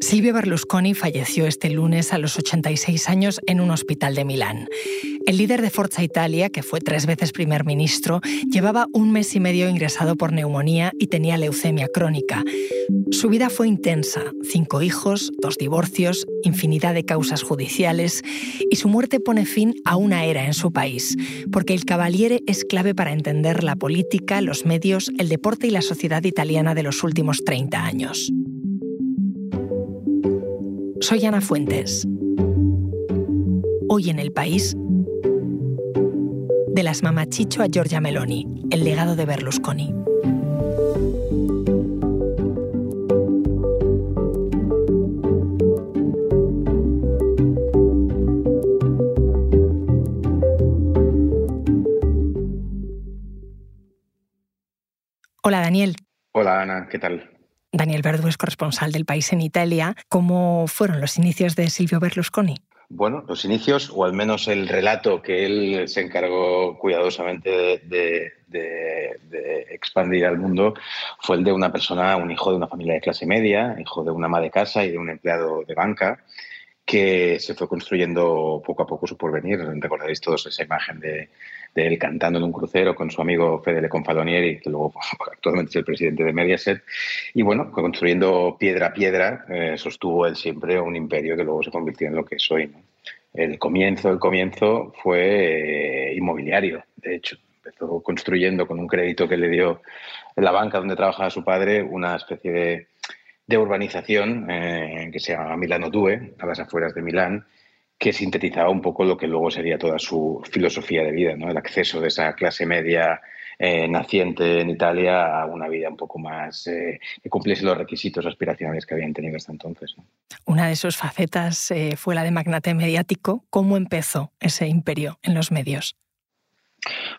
Silvio Berlusconi falleció este lunes a los 86 años en un hospital de Milán. El líder de Forza Italia, que fue tres veces primer ministro, llevaba un mes y medio ingresado por neumonía y tenía leucemia crónica. Su vida fue intensa, cinco hijos, dos divorcios, infinidad de causas judiciales, y su muerte pone fin a una era en su país, porque el Cavaliere es clave para entender la política, los medios, el deporte y la sociedad italiana de los últimos 30 años. Soy Ana Fuentes. Hoy en el país, de las mamachicho a Giorgia Meloni, el legado de Berlusconi. Hola Daniel. Hola Ana, ¿qué tal? Daniel Verdu es corresponsal del país en Italia. ¿Cómo fueron los inicios de Silvio Berlusconi? Bueno, los inicios, o al menos el relato que él se encargó cuidadosamente de, expandir al mundo, fue el de una persona, un hijo de una familia de clase media, hijo de una ama de casa y de un empleado de banca, que se fue construyendo poco a poco su porvenir. Recordaréis todos esa imagen de, él cantando en un crucero con su amigo Fedele Confalonieri, que luego actualmente es el presidente de Mediaset. Y bueno, construyendo piedra a piedra, eh, sostuvo él siempre un imperio que luego se convirtió en lo que es hoy. El comienzo, el comienzo fue eh, inmobiliario, de hecho. Empezó construyendo con un crédito que le dio la banca donde trabajaba su padre una especie de, de urbanización eh, que se llama Milano Due, a las afueras de Milán, que sintetizaba un poco lo que luego sería toda su filosofía de vida, ¿no? el acceso de esa clase media eh, naciente en Italia a una vida un poco más eh, que cumpliese los requisitos aspiracionales que habían tenido hasta entonces. Una de sus facetas fue la de magnate mediático. ¿Cómo empezó ese imperio en los medios?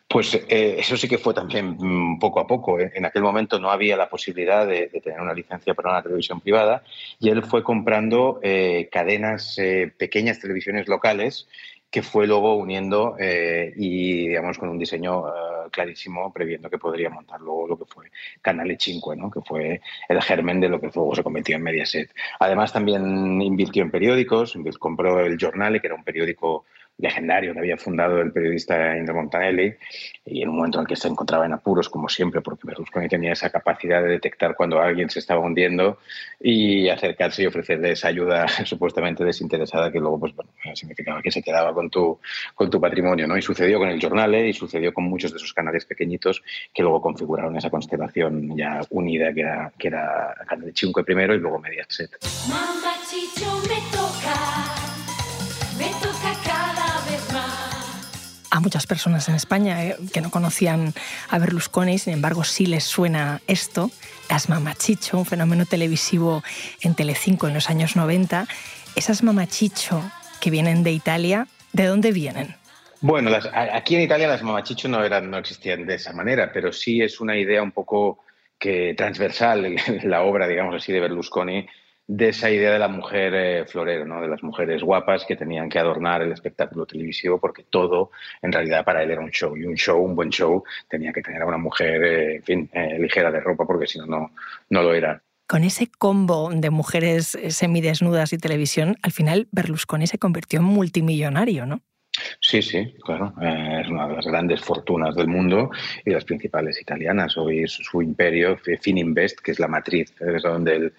Pues eh, eso sí que fue también mm, poco a poco. ¿eh? En aquel momento no había la posibilidad de, tener una licencia para una televisión privada y él fue comprando eh, cadenas, pequeñas televisiones locales que fue luego uniendo y, digamos, con un diseño clarísimo, previendo que podría montar luego lo que fue Canale 5, ¿no? que fue el germen de lo que luego se convirtió en Mediaset. Además, también invirtió en periódicos, compró el Giornale, que era un periódico legendario que había fundado el periodista Indro Montanelli y en un momento en el que se encontraba en apuros, como siempre, porque Berlusconi tenía esa capacidad de detectar cuando alguien se estaba hundiendo y acercarse y ofrecerle esa ayuda supuestamente desinteresada que luego pues, bueno, significaba que se quedaba con tu, con tu patrimonio. ¿no? Y sucedió con el Jornale y sucedió con muchos de esos canales pequeñitos que luego configuraron esa constelación ya unida que era, que era Canale 5 primero y luego Mediaset. A muchas personas en España eh, que no conocían a Berlusconi, sin embargo sí les suena esto, las mamachicho, un fenómeno televisivo en Telecinco en los años 90. Esas mamachicho que vienen de Italia, ¿de dónde vienen? Bueno, aquí en Italia las mamachicho no, eran, no existían de esa manera, pero sí es una idea un poco que transversal la obra, digamos así, de Berlusconi, de esa idea de la mujer eh, florero, ¿no? de las mujeres guapas que tenían que adornar el espectáculo televisivo porque todo en realidad para él era un show y un show, un buen show, tenía que tener a una mujer eh, en fin, eh, ligera de ropa porque si no, no lo era. Con ese combo de mujeres semidesnudas y televisión, al final Berlusconi se convirtió en multimillonario, ¿no? Sí, sí, claro. Eh, es una de las grandes fortunas del mundo y las principales italianas. Hoy su imperio, Fininvest, que es la matriz, es donde él,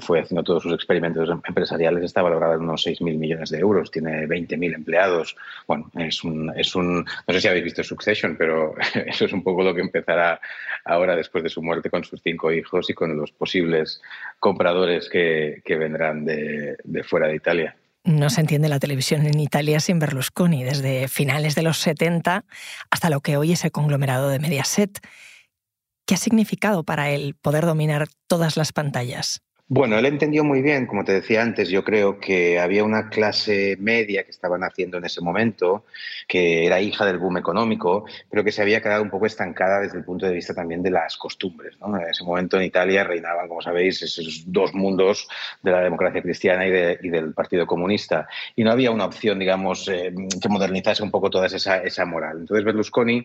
fue haciendo todos sus experimentos empresariales, está valorada en unos 6.000 millones de euros. Tiene 20.000 empleados. Bueno, es un, es un. No sé si habéis visto Succession, pero eso es un poco lo que empezará ahora después de su muerte con sus cinco hijos y con los posibles compradores que, que vendrán de, de fuera de Italia. No se entiende la televisión en Italia sin Berlusconi, desde finales de los 70 hasta lo que hoy es el conglomerado de Mediaset. ¿Qué ha significado para él poder dominar todas las pantallas? Bueno, él entendió muy bien, como te decía antes, yo creo que había una clase media que estaban haciendo en ese momento, que era hija del boom económico, pero que se había quedado un poco estancada desde el punto de vista también de las costumbres. En ese momento en Italia reinaban, como sabéis, esos dos mundos de la democracia cristiana y, del Partido Comunista. Y no había una opción, digamos, eh, que modernizase un poco toda esa, esa moral. Entonces Berlusconi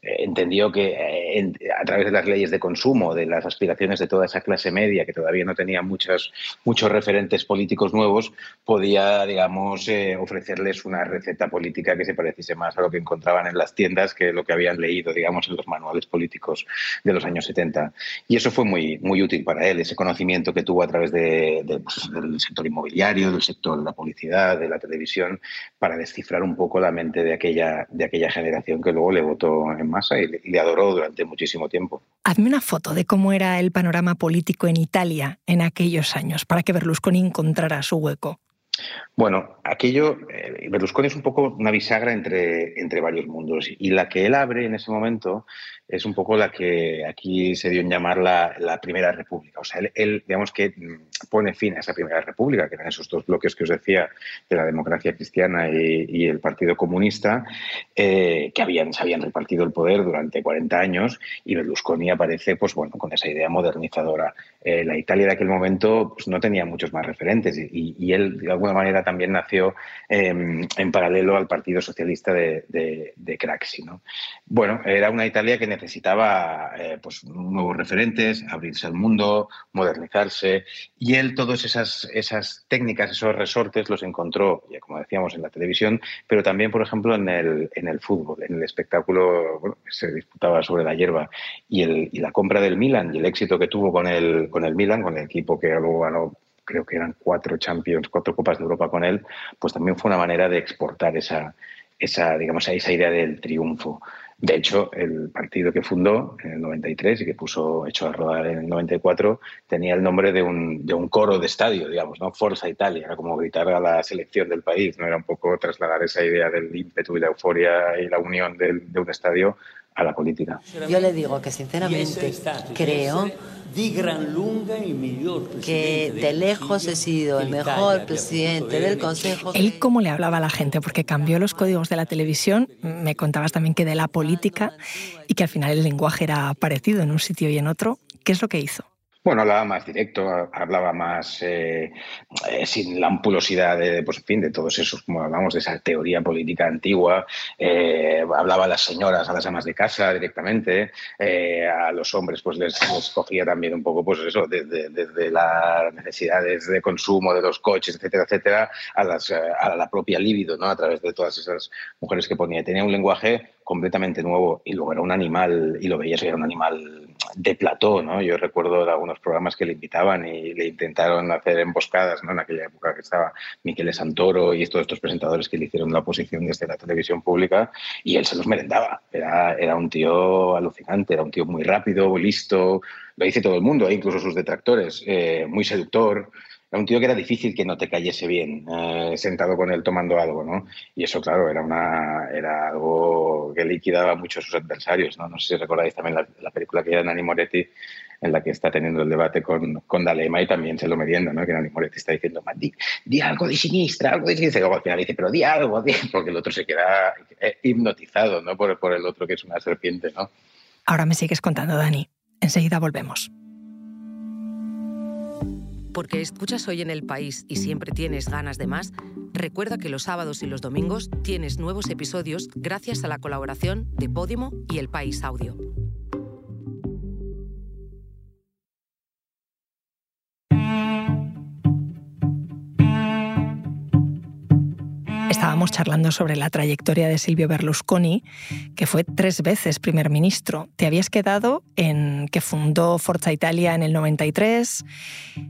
eh, entendió que eh, a través de las leyes de consumo, de las aspiraciones de toda esa clase media que todavía no tenía muchas, muchos referentes políticos nuevos, podía, digamos, eh, ofrecerles una receta política que se pareciese más a lo que encontraban en las tiendas que lo que habían leído, digamos, en los manuales políticos de los años 70. Y eso fue muy, muy útil para él, ese conocimiento que tuvo a través de, pues, del sector inmobiliario, del sector de la publicidad, de la televisión, para descifrar un poco la mente de aquella, de aquella generación que luego le votó en masa y le adoró durante muchísimo tiempo. Hazme una foto de cómo era el panorama político en Italia en aquellos años para que Berlusconi encontrara su hueco. Bueno, aquello, eh, Berlusconi es un poco una bisagra entre, entre varios mundos y la que él abre en ese momento es un poco la que aquí se dio en llamar la, la Primera República. O sea, él, digamos que mm, pone fin a esa Primera República, que eran esos dos bloques que os decía de la democracia cristiana y, el Partido Comunista, eh, que habían, se habían repartido el poder durante 40 años y Berlusconi aparece pues, bueno, con esa idea modernizadora. Eh, la Italia de aquel momento pues, no tenía muchos más referentes y, él, de alguna manera, también nació em, en paralelo al Partido Socialista de, de, de Craxi. ¿no? Bueno, era una Italia que necesitaba eh, pues, nuevos referentes, abrirse al mundo, modernizarse. Y él todas esas, esas técnicas, esos resortes los encontró, ya como decíamos, en la televisión, pero también, por ejemplo, en el, en el fútbol, en el espectáculo que se disputaba sobre la hierba. Y, el, y la compra del Milan y el éxito que tuvo con el, con el Milan, con el equipo que luego ganó creo que eran cuatro Champions, cuatro Copas de Europa con él, pues también fue una manera de exportar esa, esa, digamos, esa idea del triunfo. De hecho, el partido que fundó en el 93 y que puso hecho a rodar en el 94 tenía el nombre de un, de un coro de estadio, digamos, ¿no? Forza Italia, era como gritar a la selección del país, ¿no? Era un poco trasladar esa idea del ímpetu y la euforia y la unión de un estadio a la política. Yo le digo que sinceramente creo que de lejos he sido el mejor presidente del Consejo. Él cómo le hablaba a la gente, porque cambió los códigos de la televisión, me contabas también que de la política y que al final el lenguaje era parecido en un sitio y en otro. ¿Qué es lo que hizo? Bueno, hablaba más directo, hablaba más eh, eh, sin la ampulosidad de, pues, en fin, de todos esos, como hablamos, de esa teoría política antigua. Eh, hablaba a las señoras, a las amas de casa directamente, a los hombres pues les, cogía también un poco, pues eso, desde, desde, las necesidades de consumo de los coches, etcétera, etcétera, a, las, a la propia libido, ¿no? A través de todas esas mujeres que ponía. Tenía un lenguaje completamente nuevo y luego era un animal, y lo veías que era un animal de plató, ¿no? Yo recuerdo de algunos programas que le invitaban y le intentaron hacer emboscadas, ¿no? En aquella época que estaba Miquel Santoro y todos estos presentadores que le hicieron la oposición desde la televisión pública y él se los merendaba. Era, era un tío alucinante, era un tío muy rápido, listo, lo dice todo el mundo, incluso sus detractores, eh, muy seductor, era un tío que era difícil que no te cayese bien, eh, sentado con él tomando algo, ¿no? Y eso, claro, era, una, era algo que liquidaba mucho a sus adversarios, ¿no? No sé si recordáis también la, película que era Nani Moretti, en la que está teniendo el debate con, con Dalema y también se lo mediendo, ¿no? Que Nani Moretti está diciendo, di, di, algo de sinistra, algo de sinistra. Y luego al final dice, pero di algo, di, porque el otro se queda eh, hipnotizado, ¿no? Por, por el otro que es una serpiente, ¿no? Ahora me sigues contando, Dani. Enseguida volvemos porque escuchas hoy en el país y siempre tienes ganas de más, recuerda que los sábados y los domingos tienes nuevos episodios gracias a la colaboración de Podimo y El País Audio. Estábamos charlando sobre la trayectoria de Silvio Berlusconi, que fue tres veces primer ministro. Te habías quedado en que fundó Forza Italia en el 93.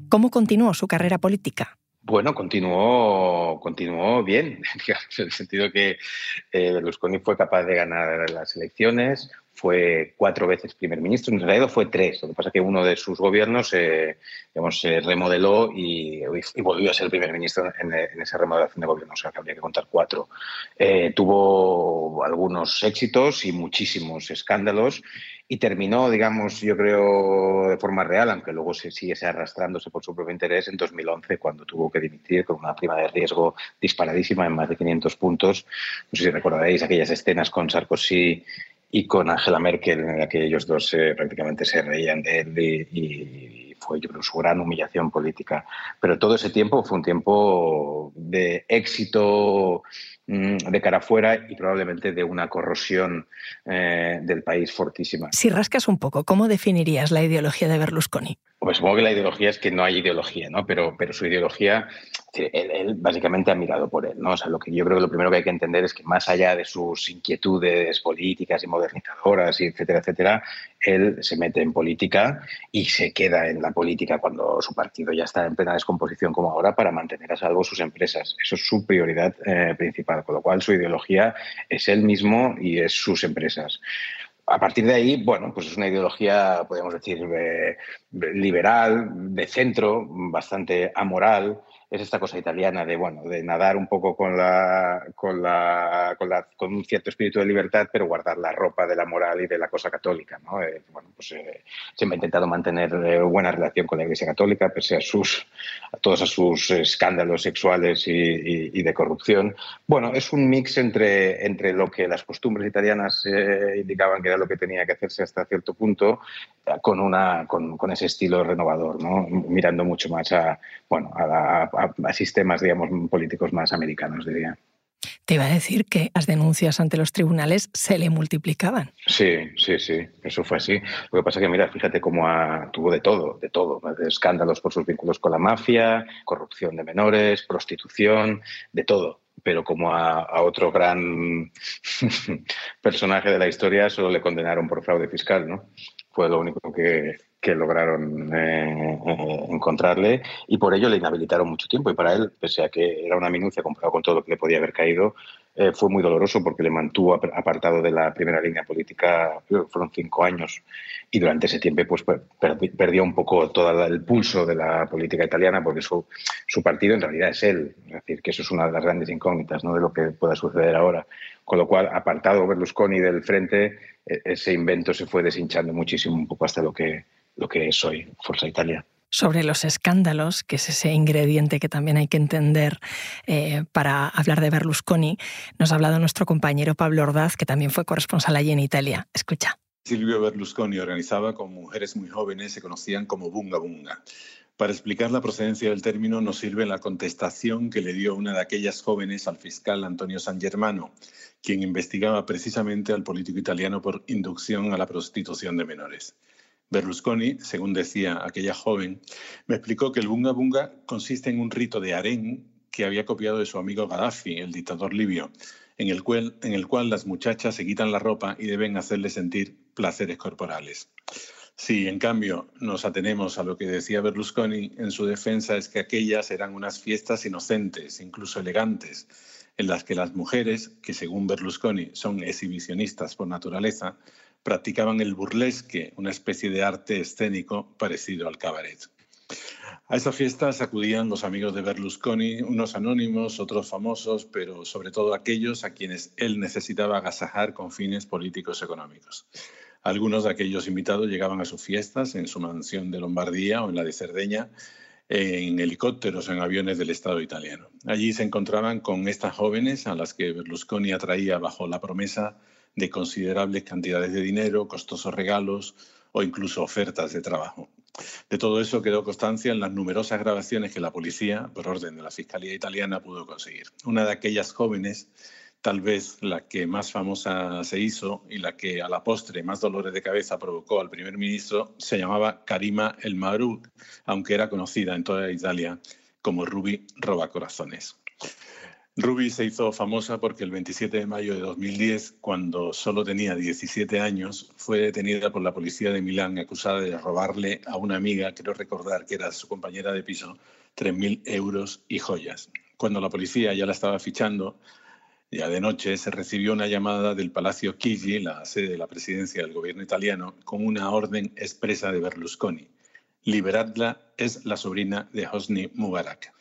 ¿Cómo continuó su carrera política? Bueno, continuó, continuó bien, en el sentido que eh, Berlusconi fue capaz de ganar las elecciones, fue cuatro veces primer ministro, en realidad fue tres. Lo que pasa es que uno de sus gobiernos eh, digamos, se remodeló y, volvió a ser primer ministro en, esa remodelación de gobierno, o sea que habría que contar cuatro. Eh, tuvo algunos éxitos y muchísimos escándalos y terminó, digamos, yo creo, de forma real, aunque luego se siguiese arrastrándose por su propio interés, en 2011, cuando tuvo que dimitir con una prima de riesgo disparadísima en más de 500 puntos. No sé si recordaréis aquellas escenas con Sarkozy y con Angela Merkel, en la que ellos dos eh, prácticamente se reían de él y, fue, su gran humillación política. Pero todo ese tiempo fue un tiempo de éxito mm, de cara afuera y probablemente de una corrosión eh, del país fortísima. Si rascas un poco, ¿cómo definirías la ideología de Berlusconi? Pues supongo que la ideología es que no hay ideología, ¿no? Pero, pero su ideología, él, básicamente ha mirado por él, ¿no? O sea, lo que yo creo que lo primero que hay que entender es que más allá de sus inquietudes políticas y modernizadoras, y etcétera, etcétera, él se mete en política y se queda en la política cuando su partido ya está en plena descomposición como ahora para mantener a salvo sus empresas. Eso es su prioridad eh, principal, con lo cual su ideología es él mismo y es sus empresas a partir de ahí, bueno, pues es una ideología, podemos decir, eh, liberal, de centro, bastante amoral, es esta cosa italiana de bueno de nadar un poco con la, con la, con un cierto espíritu de libertad pero guardar la ropa de la moral y de la cosa católica ¿no? Eh, bueno pues eh, ha intentado mantener eh, buena relación con la Iglesia católica pese a sus a todos sus escándalos sexuales y, y, de corrupción bueno es un mix entre entre lo que las costumbres italianas indicaban que era lo que tenía que hacerse hasta cierto punto con una con, con ese estilo renovador ¿no? mirando mucho más a bueno a, a, sistemas, digamos, políticos más americanos, diría. Te iba a decir que las denuncias ante los tribunales se le multiplicaban. Sí, sí, sí, eso fue así. Lo que pasa es que, mira, fíjate cómo tuvo de todo, de todo, de escándalos por sus vínculos con la mafia, corrupción de menores, prostitución, de todo. Pero como a otro gran personaje de la historia solo le condenaron por fraude fiscal, ¿no? Fue lo único que, que lograron eh, eh, encontrarle y por ello le inhabilitaron mucho tiempo. Y para él, pese a que era una minucia comparado con todo lo que le podía haber caído, eh, fue muy doloroso porque le mantuvo apartado de la primera línea política, fueron cinco años y durante ese tiempo pues perdió un poco todo el pulso de la política italiana porque su, su partido en realidad es él, es decir, que eso es una de las grandes incógnitas ¿no? de lo que pueda suceder ahora. Con lo cual, apartado Berlusconi del frente, e, ese invento se fue deshinchando muchísimo un poco hasta lo que lo que es hoy Forza Italia. Sobre los escándalos, que es ese ingrediente que también hay que entender eh, para hablar de Berlusconi, nos ha hablado nuestro compañero Pablo Ordaz, que también fue corresponsal allí en Italia. Escucha. Silvio Berlusconi organizaba con mujeres muy jóvenes, se conocían como Bunga Bunga. Para explicar la procedencia del término nos sirve la contestación que le dio una de aquellas jóvenes al fiscal Antonio San Germano, quien investigaba precisamente al político italiano por inducción a la prostitución de menores. Berlusconi, según decía aquella joven, me explicó que el bunga bunga consiste en un rito de harén que había copiado de su amigo Gaddafi, el dictador libio, en el, cual, en el cual las muchachas se quitan la ropa y deben hacerle sentir placeres corporales. Si, en cambio, nos atenemos a lo que decía Berlusconi en su defensa, es que aquellas eran unas fiestas inocentes, incluso elegantes, en las que las mujeres, que según Berlusconi son exhibicionistas por naturaleza, practicaban el burlesque, una especie de arte escénico parecido al cabaret. A esa fiesta acudían los amigos de Berlusconi, unos anónimos, otros famosos, pero sobre todo aquellos a quienes él necesitaba agasajar con fines políticos económicos. Algunos de aquellos invitados llegaban a sus fiestas en su mansión de Lombardía o en la de Cerdeña, en helicópteros en aviones del Estado italiano. Allí se encontraban con estas jóvenes a las que Berlusconi atraía bajo la promesa de considerables cantidades de dinero, costosos regalos o incluso ofertas de trabajo. De todo eso quedó constancia en las numerosas grabaciones que la policía, por orden de la Fiscalía italiana, pudo conseguir. Una de aquellas jóvenes, tal vez la que más famosa se hizo y la que a la postre más dolores de cabeza provocó al primer ministro, se llamaba Karima El Maruk, aunque era conocida en toda Italia como Ruby Robacorazones. Ruby se hizo famosa porque el 27 de mayo de 2010, cuando solo tenía 17 años, fue detenida por la policía de Milán acusada de robarle a una amiga, quiero recordar que era su compañera de piso, 3.000 euros y joyas. Cuando la policía ya la estaba fichando, ya de noche se recibió una llamada del Palacio Chigi, la sede de la presidencia del gobierno italiano, con una orden expresa de Berlusconi. Liberadla es la sobrina de Hosni Mubarak.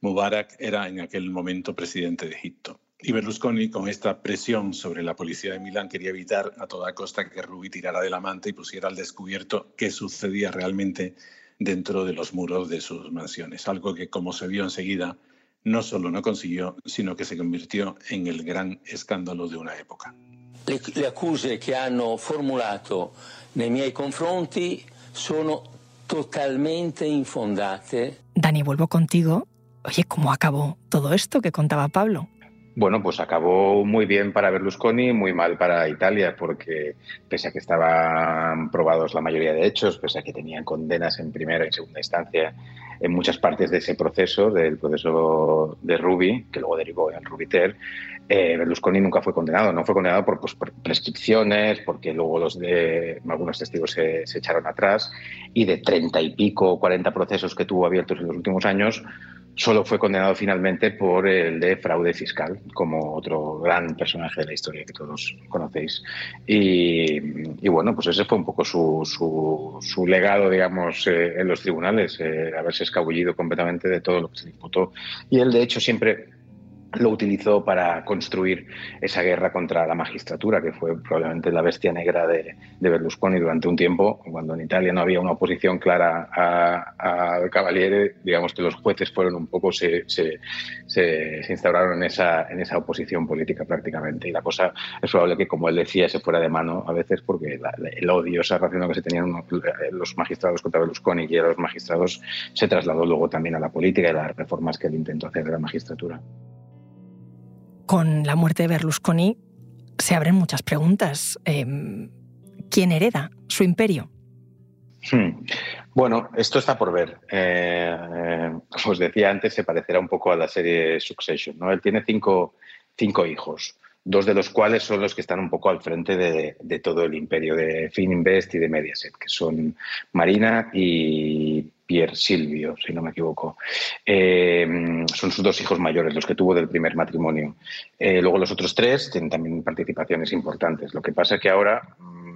Mubarak era en aquel momento presidente de Egipto. Y Berlusconi, con esta presión sobre la policía de Milán, quería evitar a toda costa que Rubi tirara del amante y pusiera al descubierto qué sucedía realmente dentro de los muros de sus mansiones. Algo que, como se vio enseguida, no solo no consiguió, sino que se convirtió en el gran escándalo de una época. Le, le accuse che hanno formulato nei miei confronti sono totalmente infondate. Dani, vuelvo contigo Oye, ¿cómo acabó todo esto que contaba Pablo? bueno, pues acabó muy bien para Berlusconi, muy mal para Italia, porque pese a que estaban probados la mayoría de hechos, pese a que tenían condenas en primera y segunda instancia en muchas partes de ese proceso, del proceso de Ruby, que luego derivó en Rubiter, eh, Berlusconi nunca fue condenado. No fue condenado por, pues, prescripciones, porque luego los de algunos testigos se, se echaron atrás, y de treinta y pico, cuarenta procesos que tuvo abiertos en los últimos años, solo fue condenado finalmente por el de fraude fiscal, como otro gran personaje de la historia que todos conocéis. Y, bueno, pues ese fue un poco su, su, legado, digamos, eh, en los tribunales, eh, haberse escabullido completamente de todo lo que se disputó. Y él, de hecho, siempre lo utilizó para construir esa guerra contra la magistratura, que fue probablemente la bestia negra de, Berlusconi durante un tiempo, cuando en Italia no había una oposición clara al Cavaliere, digamos que los jueces fueron un poco, se, se, instauraron en esa, en esa oposición política prácticamente. Y la cosa es probable que, como él decía, se fuera de mano a veces porque el odio, esa relación que se tenían los magistrados contra Berlusconi y los magistrados se trasladó luego también a la política y a las reformas que él intentó hacer de la magistratura con la muerte de Berlusconi se abren muchas preguntas. Em, ¿Quién hereda su imperio? Hmm. Bueno, esto está por ver. Eh, eh, como os decía antes, se parecerá un poco a la serie Succession. ¿no? Él tiene cinco, cinco hijos, dos de los cuales son los que están un poco al frente de, de todo el imperio de Fininvest y de Mediaset, que son Marina y Pier Silvio, si no me equivoco. Eh, son sus dos hijos mayores, los que tuvo del primer matrimonio. Eh, luego los otros tres tienen también participaciones importantes. Lo que pasa es que ahora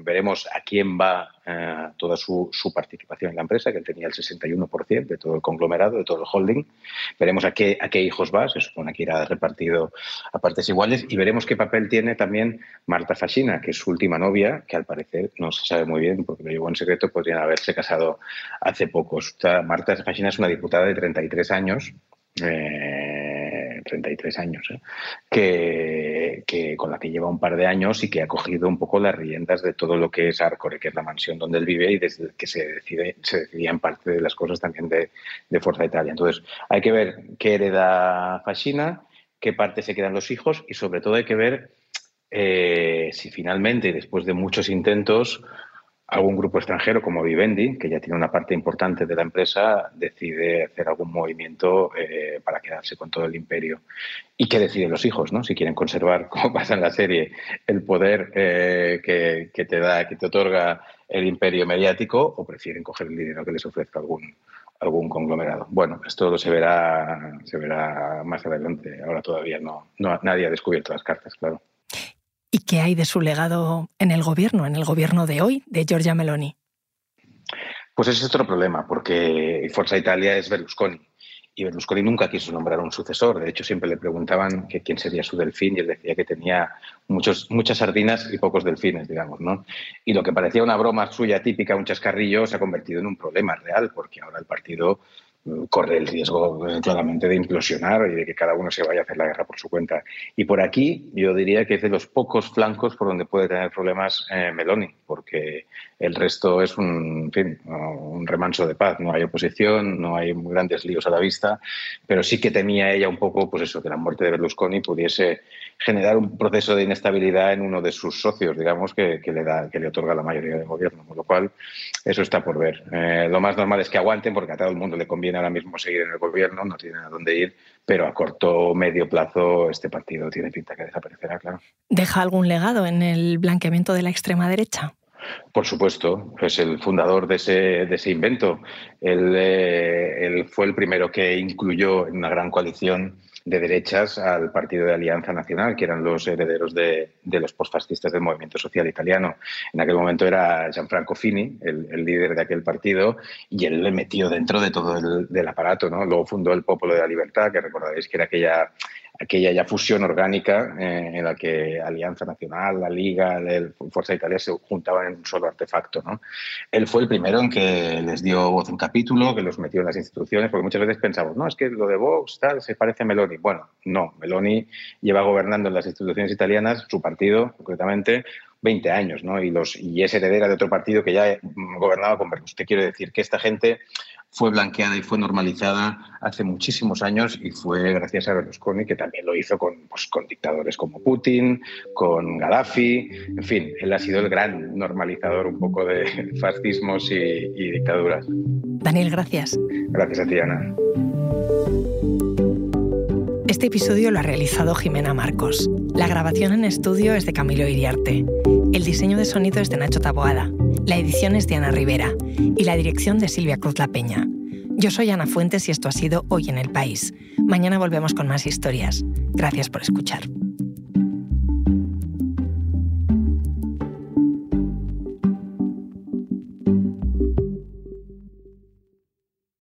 veremos a quién va eh, toda su, participación en la empresa, que él tenía el 61% de todo el conglomerado, de todo el holding. Veremos a qué, a qué hijos va, se supone que irá repartido a partes iguales, y veremos qué papel tiene también Marta Fascina, que es su última novia, que al parecer no se sabe muy bien, porque lo llevó en secreto, podrían haberse casado hace poco. Marta Fascina es una diputada de 33 años. Eh, 33 años, ¿eh? que, con la que lleva un par de años y que ha cogido un poco las riendas de todo lo que es Arcore, que es la mansión donde él vive y desde que se decide se decidían parte de las cosas también de, de Forza Italia. Entonces, hay que ver qué hereda Fascina, qué parte se quedan los hijos y sobre todo hay que ver eh, si finalmente, después de muchos intentos, algún grupo extranjero como Vivendi, que ya tiene una parte importante de la empresa, decide hacer algún movimiento eh, para quedarse con todo el imperio. ¿Y qué deciden los hijos? ¿no? Si quieren conservar, como pasa en la serie, el poder eh, que, te da, que te otorga el imperio mediático, o prefieren coger el dinero que les ofrezca algún, algún conglomerado. Bueno, esto se verá, se verá más adelante. Ahora todavía no, no nadie ha descubierto las cartas, claro. ¿Y qué hay de su legado en el gobierno, en el gobierno de hoy, de Giorgia Meloni? Pues ese es otro problema, porque Forza Italia es Berlusconi. Y Berlusconi nunca quiso nombrar un sucesor. De hecho, siempre le preguntaban quién sería su delfín y él decía que tenía muchos, muchas sardinas y pocos delfines, digamos. ¿no? Y lo que parecía una broma suya típica, un chascarrillo, se ha convertido en un problema real, porque ahora el partido corre el riesgo eh, claramente de implosionar y de que cada uno se vaya a hacer la guerra por su cuenta. Y por aquí yo diría que es de los pocos flancos por donde puede tener problemas eh, Meloni, porque el resto es un, un remanso de paz. No hay oposición, no hay grandes líos a la vista, pero sí que temía ella un poco, pues eso, que la muerte de Berlusconi pudiese generar un proceso de inestabilidad en uno de sus socios, digamos, que, le, da, que le otorga la mayoría del gobierno. Con lo cual, eso está por ver. Eh, lo más normal es que aguanten, porque a todo el mundo le conviene ahora mismo seguir en el gobierno, no tienen a dónde ir, pero a corto o medio plazo este partido tiene pinta que desaparecerá, claro. ¿Deja algún legado en el blanqueamiento de la extrema derecha? Por supuesto, es el fundador de ese, de ese invento. Él, eh, él, fue el primero que incluyó en una gran coalición de derechas al Partido de Alianza Nacional, que eran los herederos de, los postfascistas del movimiento social italiano. En aquel momento era Gianfranco Fini, el, líder de aquel partido, y él le metió dentro de todo el del aparato. ¿no? Luego fundó el Popolo de la Libertad, que recordaréis que era aquella aquella ya fusión orgánica eh, en la que Alianza Nacional, la Liga, el Fuerza Italia se juntaban en un solo artefacto. ¿no? Él fue el primero en que les dio voz un capítulo, que los metió en las instituciones, porque muchas veces pensamos, no, es que lo de Vox tal, se parece a Meloni. Bueno, no, Meloni lleva gobernando en las instituciones italianas, su partido concretamente, 20 años, ¿no? Y, los, y es heredera de otro partido que ya gobernaba con Berlusconi. Quiero decir que esta gente fue blanqueada y fue normalizada hace muchísimos años y fue gracias a Berlusconi, que también lo hizo con, pues, con dictadores como Putin, con Gaddafi, en fin, él ha sido el gran normalizador un poco de fascismos y, y dictaduras. Daniel, gracias. Gracias a ti, Ana. Este episodio lo ha realizado Jimena Marcos. La grabación en estudio es de Camilo Iriarte. El diseño de sonido es de Nacho Taboada. La edición es de Ana Rivera. Y la dirección de Silvia Cruz La Peña. Yo soy Ana Fuentes y esto ha sido Hoy en el País. Mañana volvemos con más historias. Gracias por escuchar.